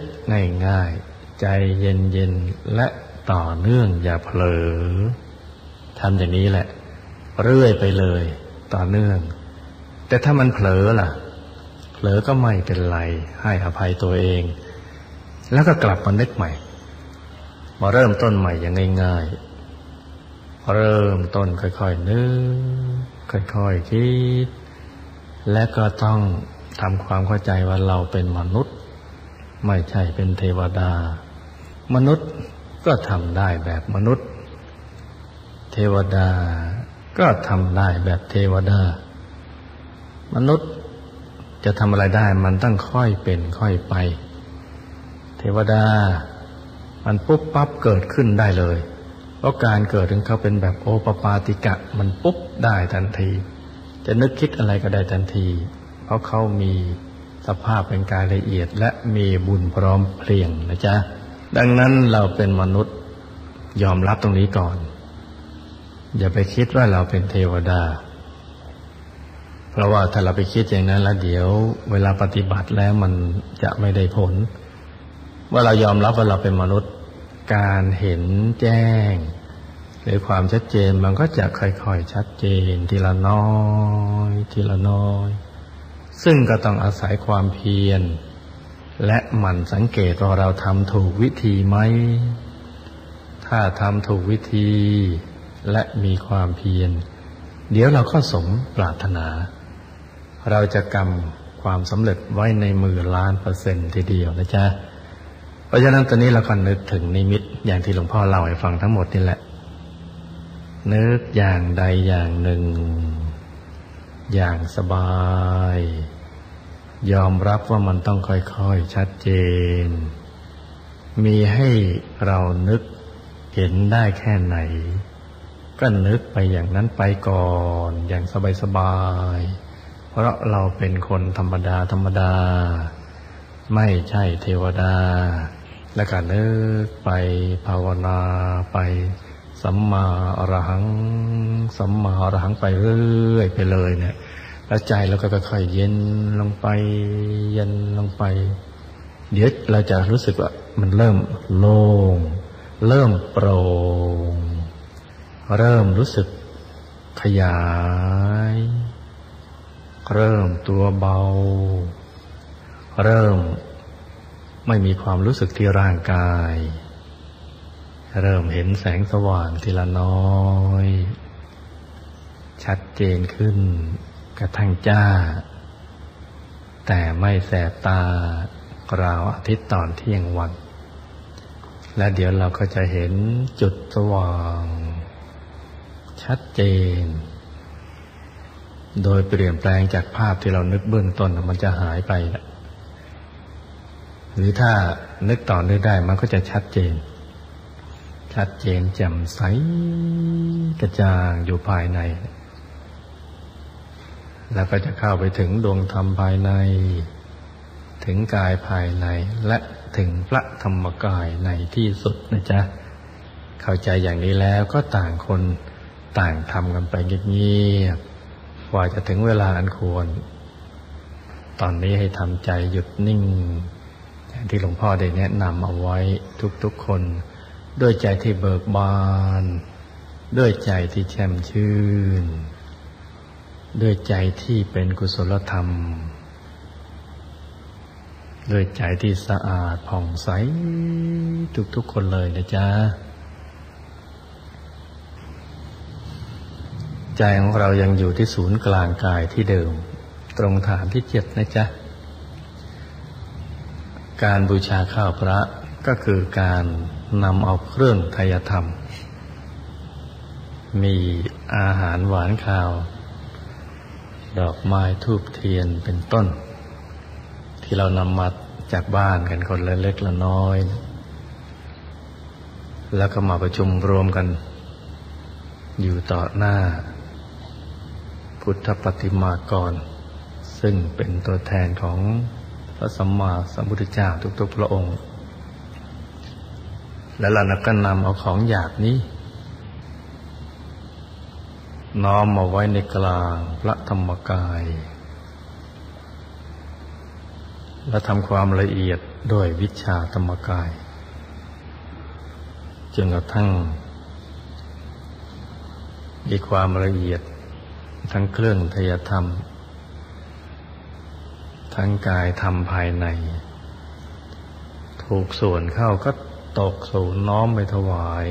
ง่ายๆ ใจเย็นๆและต่อเนื่องอย่าเผลอทำอย่างนี้แหละ เรื่อยไปเลย ต่อเนื่อง แต่ถ้ามันเผลอล่ะ เผลอก็ไม่เป็นไร ให้อภัยตัวเอง แล้วก็กลับมานึกใหม่ มาเริ่มต้นใหม่อย่างง่าย ๆ เริ่มต้นค่อยๆนึกค่อยๆคิด และก็ต้องทำความเข้าใจว่าเราเป็นมนุษย์ ไม่ใช่เป็นเทวดา มนุษย์ก็ทำได้แบบมนุษย์ เทวดา ก็ทำได้แบบเทวดา มนุษย์จะทำอะไรได้มันต้องค่อยเป็นค่อยไป เทวดา มันปุ๊บปั๊บเกิดขึ้นได้เลย เพราะการเกิดของเขาเป็นแบบโอปปาติกะ มันปุ๊บได้ทันที จะนึกคิดอะไรก็ได้ทันที เพราะเขามีสภาพเป็นกายละเอียด และมีบุญพร้อมเพลียงนะจ๊ะ ดังนั้นเราเป็นมนุษย์ยอมรับตรงนี้ก่อน อย่าไปคิดว่าเราเป็นเทวดา เพราะว่าถ้าเราไปคิดอย่างนั้นแล้วเดี๋ยวเวลาปฏิบัติแล้วมันจะไม่ได้ผล ว่าเรายอมรับว่าเราเป็นมนุษย์ การเห็นแจ้งหรือความชัดเจนมันก็จะค่อยๆชัดเจนทีละน้อย ทีละน้อย ซึ่งก็ต้องอาศัยความเพียร และหมั่นสังเกตว่าเราทำถูกวิธีไหม ถ้าทำถูกวิธี และมีความเพียร เดี๋ยวเราก็สมปรารถนา เราจะกำความสำเร็จไว้ในมือล้านเปอร์เซ็นต์ทีเดียวนะจ๊ะ เพราะฉะนั้นตอนนี้เราก็นึกถึงนิมิตอย่างที่หลวงพ่อเล่าให้ฟังทั้งหมดนี่แหละ นึกอย่างใดอย่างหนึ่ง อย่างสบาย ยอมรับว่ามันต้องค่อยๆชัดเจน มีให้เรานึกเห็นได้แค่ไหน ก็นึกไปอย่างนั้นไปก่อนอย่างสบายๆ เพราะเราเป็นคนธรรมดาธรรมดา ไม่ใช่เทวดา แล้วก็นึกไปภาวนาไป สัมมาอรหัง สัมมาอรหังไปเรื่อยไปเลยเนี่ยแล้วใจเราก็ค่อยเย็นลงไป เย็นลงไป เดี๋ยวเราจะรู้สึกว่ามันเริ่มโล่งเริ่มโปร่ง เริ่มรู้สึกขยาย เริ่มตัวเบา เริ่มไม่มีความรู้สึกที่ร่างกาย เริ่มเห็นแสงสว่างทีละน้อย ชัดเจนขึ้น กระทั่งจ้า แต่ไม่แสบตาราวอาทิตย์ตอนเที่ยงวัน และเดี๋ยวเราก็จะเห็นจุดสว่าง ชัดเจน โดยเปลี่ยนแปลงจากภาพที่เรานึกเบื้องต้นมันจะหายไปหละหรือถ้านึกต่อเนึกได้มันก็จะชัดเจน ชัดเจนแจ่มใสกระจ่างอยู่ภายใน แล้วก็จะเข้าไปถึงดวงธรรมภายใน ถึงกายภายในและถึงพระธรรมกายในที่สุดนะจ๊ะ เข้าใจอย่างนี้แล้วก็ต่างคน ต่างทำกันไปเงียบๆกว่าจะถึงเวลาอันควร ตอนนี้ให้ทำใจหยุดนิ่ง อย่างที่หลวงพ่อได้แนะนำเอาไว้ทุกๆคน ด้วยใจที่เบิกบาน ด้วยใจที่แช่มชื่น ด้วยใจที่เป็นกุศลธรรม ด้วยใจที่สะอาดผ่องใสทุกๆคนเลยนะจ๊ะ ใจของเรายังอยู่ที่ศูนย์กลางกายที่เดิม ตรงฐานที่เจ็ดนะจ๊ะ การบูชาข้าวพระก็คือการนำเอาเครื่องทายธรรม มีอาหารหวานข้าว ดอกไม้ทูบเทียนเป็นต้น ที่เรานำมาจากบ้านกันคนละเล็กละน้อย แล้วก็มาประชุมรวมกัน อยู่ต่อหน้า พุทธปฏิมากร ซึ่งเป็นตัวแทนของพระสัมมาสัมพุทธเจ้าทุกๆพระองค์ และเราก็นำเอาของหยาบนี้ น้อมมาไว้ในกลางพระธรรมกาย และทำความละเอียดด้วยวิชาธรรมกายจนกระทั่งมีความละเอียด ทั้งเครื่องทยธรรม ทั้งกายทำภายใน ถูกส่วนเข้าก็ตกสู่น้อมไปถวาย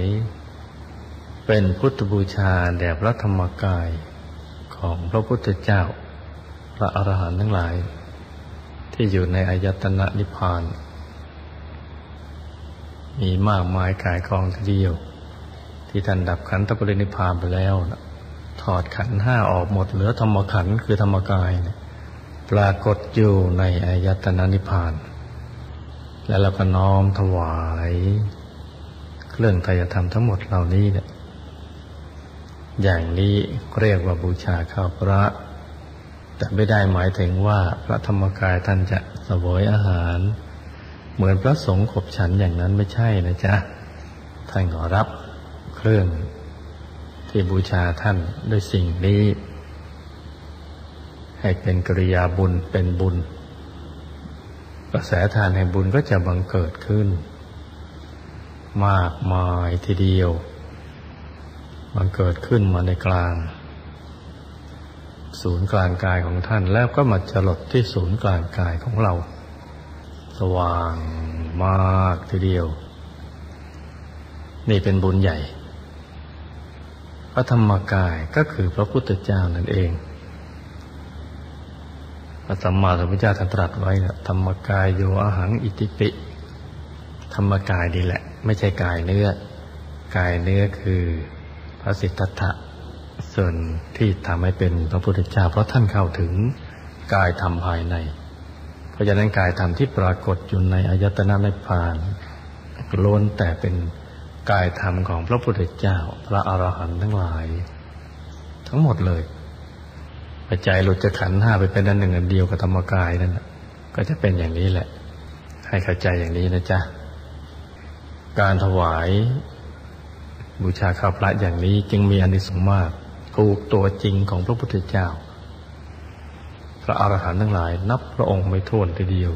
เป็นพุทธบูชาแด่พระธรรมกายของพระพุทธเจ้า พระอรหันต์ทั้งหลาย ที่อยู่ในอายตนะนิพพาน มีมากมายกายกองทีเดียว ที่ท่านดับขันธปรินิพพานไปแล้ว ถอดขันห้าออกหมด เหลือธรรมขันคือธรรมกายเนี่ยปรากฏอยู่ในอายตนะนิพพาน แล้วเราก็น้อมถวายเครื่องไตรธรรมทั้งหมดเหล่านี้เนี่ยอย่างนี้เรียกว่าบูชาข้าวพระ แต่ไม่ได้หมายถึงว่าพระธรรมกายท่านจะสวยอาหาร เหมือนพระสงฆ์ขบฉันอย่างนั้นไม่ใช่นะจ๊ะท่านขอรับเครื่อง ที่บูชาท่านด้วยสิ่งนี้ ให้เป็นกริยาบุญเป็นบุญ กระแสทานแห่งบุญก็จะบังเกิดขึ้น มากมายทีเดียว มันเกิดขึ้นมาในกลาง ศูนย์กลางกายของท่านแล้วก็มาจรดที่ศูนย์กลางกายของเรา สว่างมากทีเดียว นี่เป็นบุญใหญ่ พระธรรมกายก็คือพระพุทธเจ้านั่นเอง พระสัมมาสัมพุทธเจ้าท่านตรัสไว้ธรรมกายโยอาหังอิติปิ ธรรมกายดีแหละ ไม่ใช่กายเนื้อ กายเนื้อคือพระสิทธัตถะส่วนที่ทำให้เป็นพระพุทธเจ้า เพราะท่านเข้าถึงกายธรรมภายใน เพราะฉะนั้นกายธรรมที่ปรากฏอยู่ในอายตนะในพานล้วนแต่เป็น กายธรรมของพระพุทธเจ้า พระอรหันต์ทั้งหลาย ทั้งหมดเลยใจจัยหลุดจะขันห้าไปเป็นอันหนึ่งอันเดียวกับธรรมกายนั่นก็จะเป็นอย่างนี้แหละ ให้เข้าใจอย่างนี้นะจ๊ะ การถวายบูชาข้าวพระอย่างนี้จึงมีอนิสงส์มากถูกตัวจริงของพระพุทธเจ้า พระอรหันต์ทั้งหลาย นับพระองค์ไม่ท้วนทีเดียว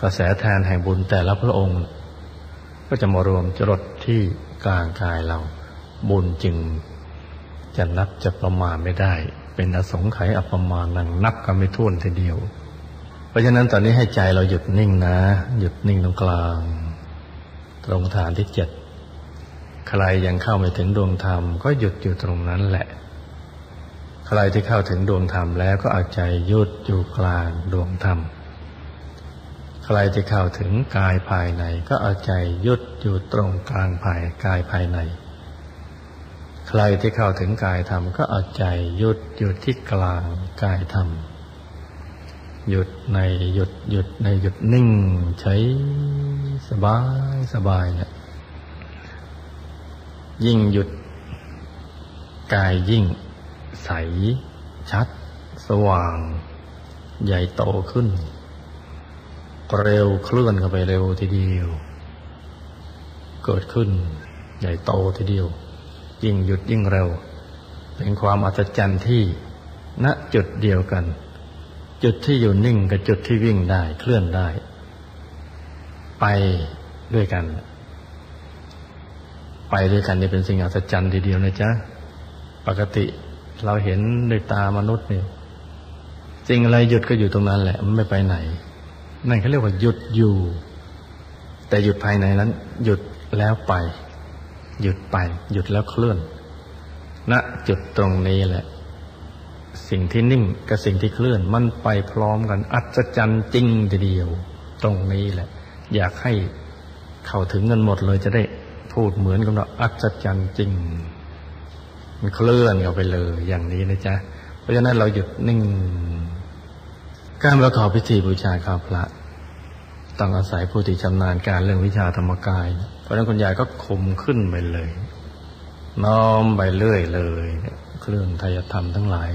กระแสแทนแห่งบุญแต่ละพระองค์ ก็จะมารวมจรดที่กลางกายเรา บุญจึงจะนับจะประมาณไม่ได้ เป็นอสงไขยอัปมาณนังนับกันไม่ท้วนทีเดียว เพราะฉะนั้นตอนนี้ให้ใจเราหยุดนิ่งนะ หยุดนิ่งตรงกลาง ตรงฐานที่เจ็ดใครยังเข้าไม่ถึงดวงธรรม ก็หยุดอยู่ตรงนั้นแหละ ใครที่เข้าถึงดวงธรรมแล้วก็เอาใจหยุดอยู่กลางดวงธรรม ใครที่เข้าถึงกายภายในก็เอาใจยุดอยู่ตรงกลางภายกายภายใน ใครที่เข้าถึงกายธรรมก็เอาใจยุดอยู่ที่กลางกายธรรมหยุดในหยุดหยุดในหยุดนิ่งใช้สบายสบายเนี่ยยิ่งหยุด กายยิ่ง ใส ชัด สว่าง ใหญ่โตขึ้น เร็วเคลื่อนเข้าไปเร็วทีเดียว เกิดขึ้น ใหญ่โตทีเดียว ยิ่งหยุดยิ่งเร็ว เป็นความอัศจรรย์ที่ณจุดเดียวกัน จุดที่อยู่นิ่งกับจุดที่วิ่งได้เคลื่อนได้ ไปด้วยกัน ไปด้วยกันนี่เป็นสิ่งอัศจรรย์ทีเดียวนะจ๊ะปกติเราเห็นด้วยตามนุษย์เนี่ยสิ่งอะไรหยุดก็อยู่ตรงนั้นแหละ มันไม่ไปไหน นั่นเขาเรียกว่าหยุดอยู่ แต่หยุดภายในนั้น หยุดแล้วไป หยุดไป หยุดแล้วเคลื่อนณนะจุดตรงนี้แหละ สิ่งที่นิ่งกับสิ่งที่เคลื่อน มันไปพร้อมกัน อัศจรรย์จริงทีเดียว ตรงนี้แหละ อยากให้เข้าถึงกันหมดเลยจะได้พูดเหมือนกับเราอัศจรรย์จริง มันเคลื่อนเข้าไปเลย อย่างนี้นะจ๊ะ เพราะฉะนั้นเราหยุดนิ่ง การประกอบพิธีบูชาข้าพระต้องอาศัยผู้ที่ชำนาญการเรื่องวิชาธรรมกาย เพราะนั้นคุณยายก็คมขึ้นไปเลย น้อมไปเรื่อยเลยเครื่องทายธรรมทั้งหลาย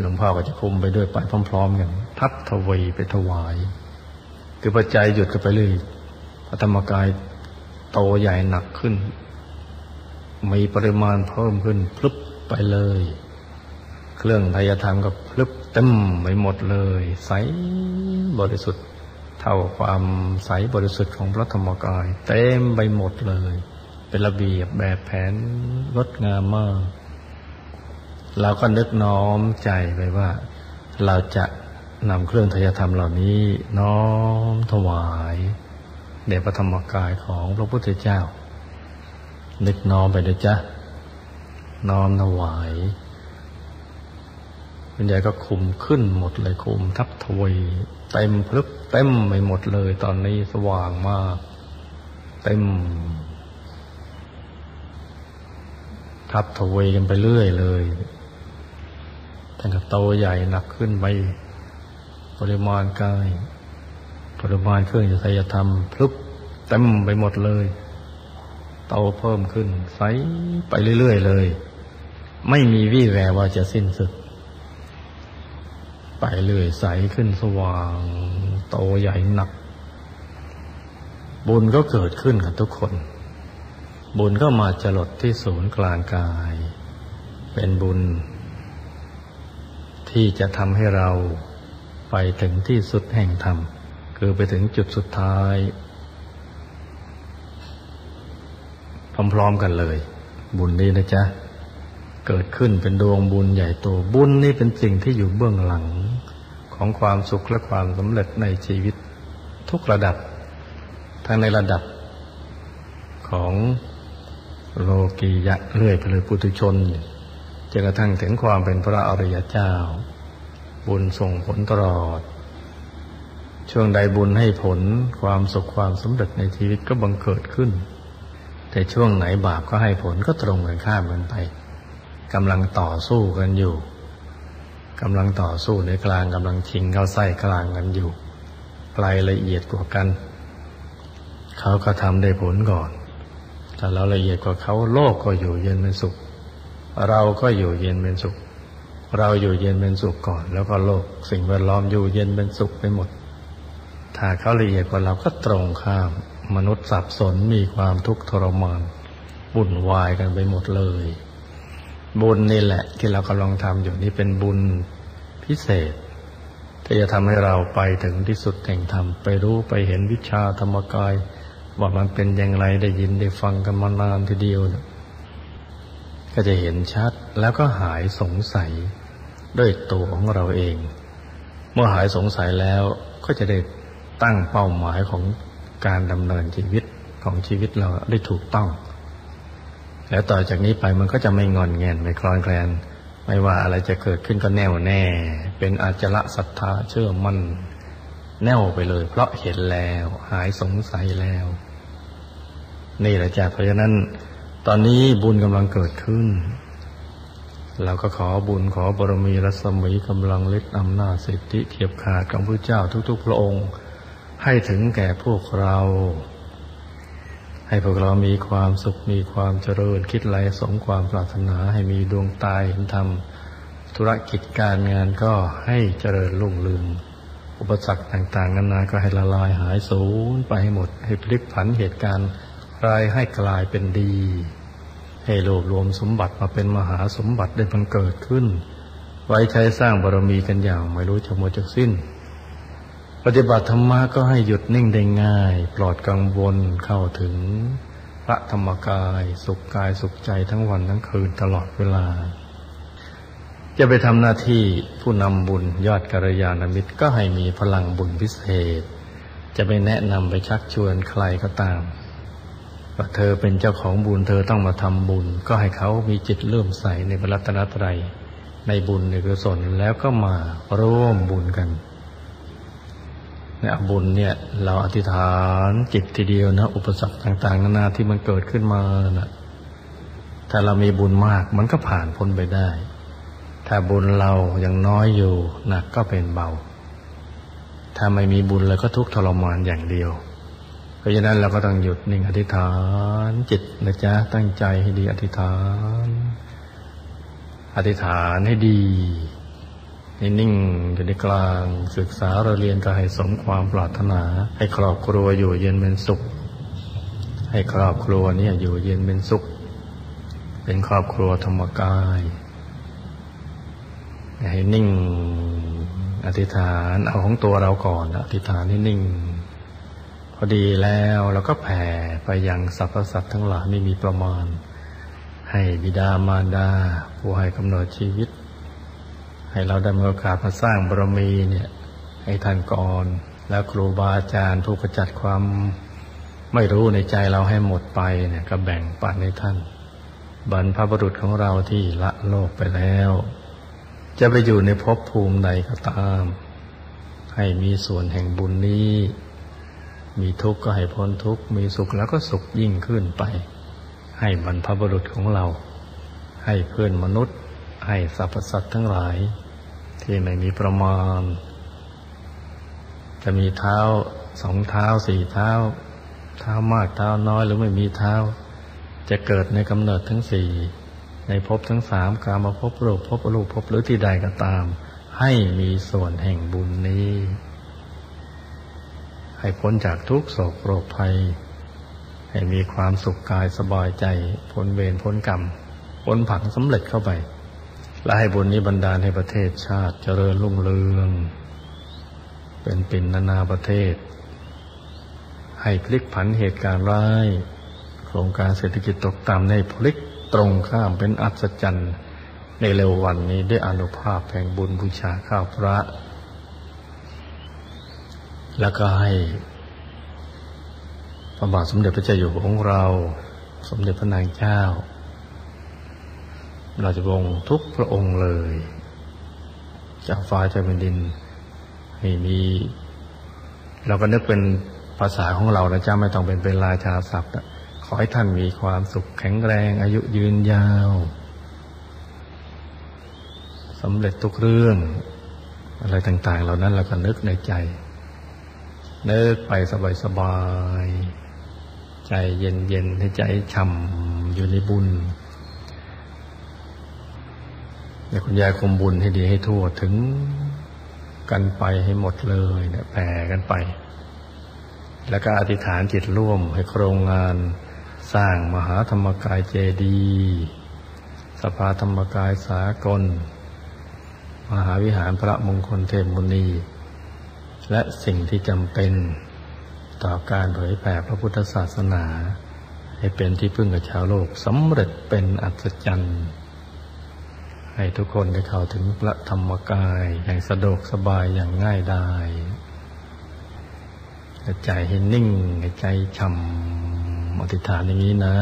หลวงพ่อก็จะคุมไปด้วยไปพร้อมๆกันทับทวีไปถวาย คือปัจจัยหยุดกันไปเลยพระธรรมกายโตใหญ่หนักขึ้น มีปริมาณเพิ่มขึ้นพลึบไปเลย เครื่องทายธรรมก็พลึบ เต็มไปหมดเลย ใสบริสุทธิ์ เท่าความใสบริสุทธิ์ของพระธรรมกาย เต็มไปหมดเลย เป็นระเบียบแบบแผนงดงามมากเราก็นึกน้อมใจไปว่า เราจะนำเครื่องทายธรรมเหล่านี้น้อมถวายแด่พระธรรมกายของพระพุทธเจ้า นึกน้อมไปเลยจ้ะน้อมถวาย คุณยายก็คุมขึ้นหมดเลยคุมทับทวีเต็มพลึบเต็มไปหมดเลย ตอนนี้สว่างมาก เต็ม ทับทวีกันไปเรื่อยเลยทั้งกับโตใหญ่หนักขึ้นไปปริมาณกายปริมาณเครื่องจะใส่ธรรมพลึบเต็มไปหมดเลยโตเพิ่มขึ้นใสไปเรื่อยๆเลย ไม่มีวี่แววว่าจะสิ้นสุด เรื่อยใสขึ้นสว่าง โตใหญ่หนัก บุญก็เกิดขึ้นกับทุกคน บุญก็มาจรดที่ศูนย์กลางกาย เป็นบุญ ที่จะทำให้เราไปถึงที่สุดแห่งธรรม คือไปถึงจุดสุดท้าย พร้อมๆกันเลย บุญนี้นะจ๊ะเกิดขึ้นเป็นดวงบุญใหญ่โตบุญนี่เป็นสิ่งที่อยู่เบื้องหลัง ของความสุขและความสำเร็จในชีวิตทุกระดับ ทั้งในระดับของโลกียะเรื่อยไปเลยปุถุชนจนกระทั่งถึงความเป็นพระอริยเจ้า บุญส่งผลตลอด ช่วงใดบุญให้ผลความสุขความสำเร็จในชีวิตก็บังเกิดขึ้น แต่ช่วงไหนบาปก็ให้ผลก็ตรงกันข้ามกันไปกำลังต่อสู้กันอยู่ กำลังต่อสู้ในกลางกำลังชิงเข้าไส้กลางกันอยู่ไกลละเอียดกว่ากัน เขาก็ทำได้ผลก่อน แต่เราละเอียดกว่าเขาโลกก็อยู่เย็นเป็นสุข เราก็อยู่เย็นเป็นสุข เราอยู่เย็นเป็นสุขก่อน แล้วก็โลกสิ่งแวดล้อมอยู่เย็นเป็นสุขไปหมด ถ้าเขาละเอียดกว่าเราก็ตรงข้าม มนุษย์สับสนมีความทุกข์ทรมานบุ่นวายกันไปหมดเลย บุญนี่แหละ ที่เรากำลังทำอยู่นี่เป็นบุญพิเศษ ที่จะทำให้เราไปถึงที่สุดแห่งธรรม ไปรู้ไปเห็นวิชาธรรมกาย ว่ามันเป็นอย่างไรได้ยินได้ฟังกันมานานทีเดียวนะก็จะเห็นชัดแล้วก็หายสงสัยด้วยตัวของเราเอง เมื่อหายสงสัยแล้วก็จะได้ตั้งเป้าหมายของการดำเนินชีวิตของชีวิตเราได้ถูกต้อง แล้วต่อจากนี้ไปมันก็จะไม่งอนแงนไม่คลอนแคลน ไม่ว่าอะไรจะเกิดขึ้นก็แน่วแน่ เป็นอาจละศรัทธาเชื่อมั่น แน่วไปเลย เพราะเห็นแล้วหายสงสัยแล้ว นี่แหละจ้ะเพราะฉะนั้น ตอนนี้บุญกำลังเกิดขึ้น เราก็ขอบุญขอบารมีรัศมีกำลังฤทธิ์อำนาจสิทธิเทียบขาดกับพระเจ้าทุกๆ พระองค์ ให้ถึงแก่พวกเรา ให้พวกเรามีความสุขมีความเจริญ คิดไรสมความปรารถนาให้มีดวงตายเห็นธรรมธุรกิจการงานก็ให้เจริญรุ่งเรืองอุปสรรคต่างๆ นานาก็ให้ละลายหายสูญไปให้หมด ให้พลิกผันเหตุการณ์รายให้กลายเป็นดี ให้รวบรวมสมบัติมาเป็นมหาสมบัติได้บังเกิดขึ้น ไว้ใช้สร้างบารมีกันอย่างไม่รู้จะหมดจะสิ้น ปฏิบัติธรรมะก็ให้หยุดนิ่งได้ง่าย ปลอดกังวลเข้าถึง พระธรรมกาย สุขกายสุขใจทั้งวันทั้งคืนตลอดเวลา จะไปทำหน้าที่ผู้นำบุญยอดกัลยาณมิตรก็ให้มีพลังบุญพิเศษ จะไปแนะนำไปชักชวนใครก็ตามว่าเธอเป็นเจ้าของบุญเธอต้องมาทำบุญ ก็ให้เขามีจิตเลื่อมใสในพระรัตนตรัยในบุญในกุศลแล้วก็มาร่วมบุญกัน เนี่ยบุญเนี่ย เราอธิษฐานจิตทีเดียวนะ อุปสรรคต่าง ๆ นานาที่มันเกิดขึ้นมานะ่ะถ้าเรามีบุญมากมันก็ผ่านพ้นไปได้ ถ้าบุญเรายังน้อยอยู่หนักก็เป็นเบา ถ้าไม่มีบุญเลยก็ทุกข์ทรมานอย่างเดียวราะฉะนั้นเราก็ต้องหยุดนิ่งอธิษฐานจิตนะจ๊ะตั้งใจให้ดีอธิษฐาน อธิษฐานให้ดี ให้นิ่งอยู่ในกลางศึกษาเราเรียนก็ให้สมความปรารถนา ให้ครอบครัวอยู่เย็นเป็นสุข ให้ครอบครัวนี้อยู่เย็นเป็นสุข เป็นครอบครัวธรรมกาย ให้นิ่งอธิษฐานเอาของตัวเราก่อนอธิษฐานให้นิ่ง พอดีแล้วเราก็แผ่ไปยังสรรพสัตว์ทั้งหลายไม่มีประมาณ ให้บิดามารดา ผู้ให้กำเนิดชีวิต ให้เราได้มีโอกาสมาสร้างบารมีเนี่ยให้ท่านก่อน แล้วครูบาอาจารย์ผู้กระจัดความไม่รู้ในใจเราให้หมดไปเนี่ยก็แบ่งปันให้ท่าน บรรพบุรุษของเราที่ละโลกไปแล้ว จะไปอยู่ในภพภูมิใดก็ตาม ให้มีส่วนแห่งบุญนี้ มีทุกข์ก็ให้พ้นทุกข์มีสุขแล้วก็สุขยิ่งขึ้นไป ให้บรรพบุรุษของเรา ให้เพื่อนมนุษย์ ให้สรรพสัตว์ทั้งหลาย ที่ไม่มีประมาณ จะมีเท้าสองเท้าสี่เท้า เท้ามากเท้าน้อยหรือไม่มีเท้า จะเกิดในกำเนิดทั้งสี่ในภพทั้งสามกามาภพโลกภพอรูปภพหรือที่ใดก็ตาม ให้มีส่วนแห่งบุญนี้ ให้พ้นจากทุกโศกโรคภัย ให้มีความสุขกายสบายใจ พ้นเวรพ้นกรรม พ้นผังสำเร็จเข้าไป และให้บุญนี้บันดาลให้ประเทศชาติเจริญรุ่งเรือง เป็นปิ่นนานาประเทศ ให้พลิกผันเหตุการณ์ร้าย โครงการเศรษฐกิจตกต่ำในพลิกตรงข้ามเป็นอัศจรรย์ในเร็ววันนี้ได้อนุภาพแห่งบุญบูชาข้าวพระ แล้วก็ให้พระบาทสมเด็จพระเจ้าอยู่หัวของเรา สมเด็จพระนางเจ้า ราจะวงทุกพระองค์เลย จากฟ้าจากแผ่นดินให้มี เราก็นึกเป็นภาษาของเรานะจ้าไม่ต้องเป็นเป็นราชาศัพท์ขอให้ท่านมีความสุขแข็งแรง อายุยืนยาวสำเร็จทุกเรื่อง อะไรต่าง ๆ เหล่านั้นเราก็นึกในใจ นึกไปสบายๆใจเย็นๆให้ใจช่ำอยู่ในบุญ เดี๋ยคุณยายคมบุญให้ดีให้ทั่วถึงกันไปให้หมดเลยเนี่ยแผ่กันไป แล้วก็อธิษฐานจิตร่วมให้โครงงานสร้างมหาธรรมกายเจดีสภาธรรมกายสากล มหาวิหารพระมงคลเทพมุนี และสิ่งที่จำเป็นต่อการเผยแผ่พระพุทธศาสนา ให้เป็นที่พึ่งกับชาวโลกสำเร็จเป็นอัศจรรย์ ให้ทุกคนได้เข้าถึงพระธรรมกายอย่างสะดวกสบายอย่างง่ายดายใจให้นิ่งใจช่ำอธิษฐานอย่างนี้นะ